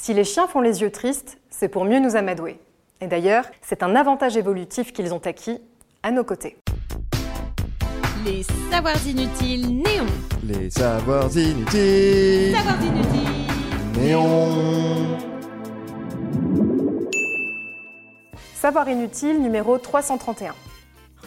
Si les chiens font les yeux tristes, c'est pour mieux nous amadouer. Et d'ailleurs, c'est un avantage évolutif qu'ils ont acquis à nos côtés. Les savoirs inutiles néons. Les savoirs inutiles. Savoirs inutiles. Néons. Savoir inutile numéro 331.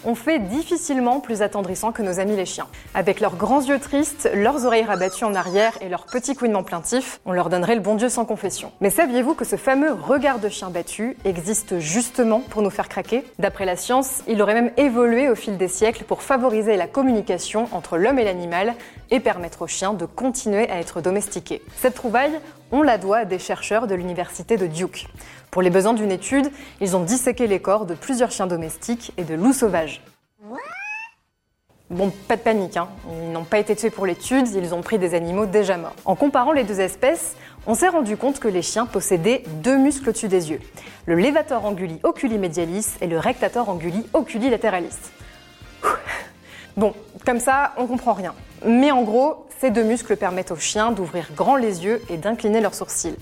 On fait difficilement plus attendrissant que nos amis les chiens. Avec leurs grands yeux tristes, leurs oreilles rabattues en arrière et leurs petits couinements plaintifs, on leur donnerait le bon Dieu sans confession. Mais saviez-vous que ce fameux regard de chien battu existe justement pour nous faire craquer? D'après la science, il aurait même évolué au fil des siècles pour favoriser la communication entre l'homme et l'animal et permettre aux chiens de continuer à être domestiqués. Cette trouvaille, on la doit à des chercheurs de l'université de Duke. Pour les besoins d'une étude, ils ont disséqué les corps de plusieurs chiens domestiques et de loups sauvages. Bon, pas de panique, hein. ils n'ont pas été tués pour l'étude, ils ont pris des animaux déjà morts. En comparant les deux espèces, on s'est rendu compte que les chiens possédaient deux muscles au-dessus des yeux, le levator anguli oculi medialis et le rectator anguli oculi lateralis. Bon, comme ça, on comprend rien. Mais en gros, ces deux muscles permettent aux chiens d'ouvrir grand les yeux et d'incliner leurs sourcils.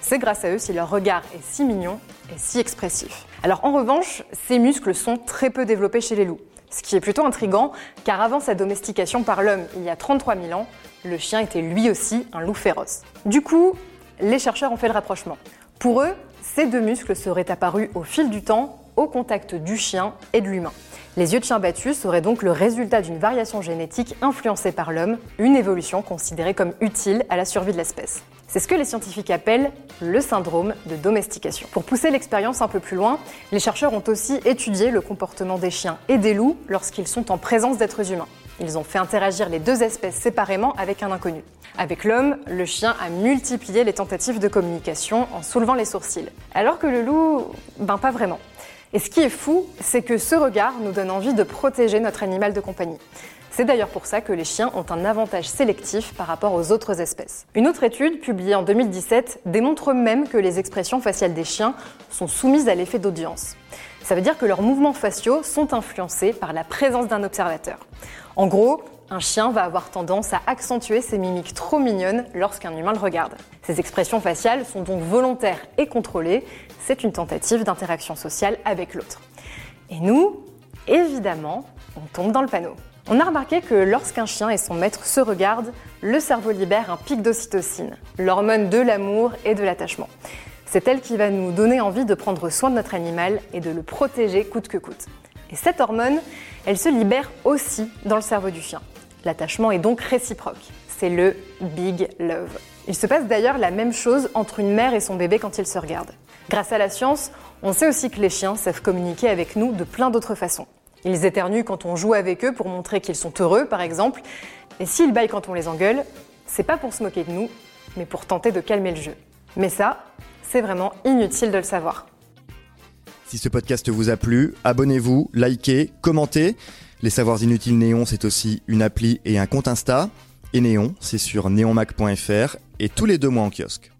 C'est grâce à eux si leur regard est si mignon et si expressif. Alors en revanche, ces muscles sont très peu développés chez les loups. Ce qui est plutôt intrigant, car avant sa domestication par l'homme il y a 33 000 ans, le chien était lui aussi un loup féroce. Du coup, les chercheurs ont fait le rapprochement. Pour eux, ces deux muscles seraient apparus au fil du temps au contact du chien et de l'humain. Les yeux de chien battus seraient donc le résultat d'une variation génétique influencée par l'homme, une évolution considérée comme utile à la survie de l'espèce. C'est ce que les scientifiques appellent le syndrome de domestication. Pour pousser l'expérience un peu plus loin, les chercheurs ont aussi étudié le comportement des chiens et des loups lorsqu'ils sont en présence d'êtres humains. Ils ont fait interagir les deux espèces séparément avec un inconnu. Avec l'homme, le chien a multiplié les tentatives de communication en soulevant les sourcils. Alors que le loup, ben pas vraiment. Et ce qui est fou, c'est que ce regard nous donne envie de protéger notre animal de compagnie. C'est d'ailleurs pour ça que les chiens ont un avantage sélectif par rapport aux autres espèces. Une autre étude, publiée en 2017, démontre même que les expressions faciales des chiens sont soumises à l'effet d'audience. Ça veut dire que leurs mouvements faciaux sont influencés par la présence d'un observateur. En gros, un chien va avoir tendance à accentuer ses mimiques trop mignonnes lorsqu'un humain le regarde. Ces expressions faciales sont donc volontaires et contrôlées. C'est une tentative d'interaction sociale avec l'autre. Et nous, évidemment, on tombe dans le panneau. On a remarqué que lorsqu'un chien et son maître se regardent, le cerveau libère un pic d'ocytocine, l'hormone de l'amour et de l'attachement. C'est elle qui va nous donner envie de prendre soin de notre animal et de le protéger coûte que coûte. Et cette hormone, elle se libère aussi dans le cerveau du chien. L'attachement est donc réciproque. C'est le big love. Il se passe d'ailleurs la même chose entre une mère et son bébé quand ils se regardent. Grâce à la science, on sait aussi que les chiens savent communiquer avec nous de plein d'autres façons. Ils éternuent quand on joue avec eux pour montrer qu'ils sont heureux, par exemple. Et s'ils baillent quand on les engueule, c'est pas pour se moquer de nous, mais pour tenter de calmer le jeu. Mais ça, c'est vraiment inutile de le savoir. Si ce podcast vous a plu, abonnez-vous, likez, commentez. Les Savoirs Inutiles Néon, c'est aussi une appli et un compte Insta. Et Néon, c'est sur neonmac.fr et tous les deux mois en kiosque.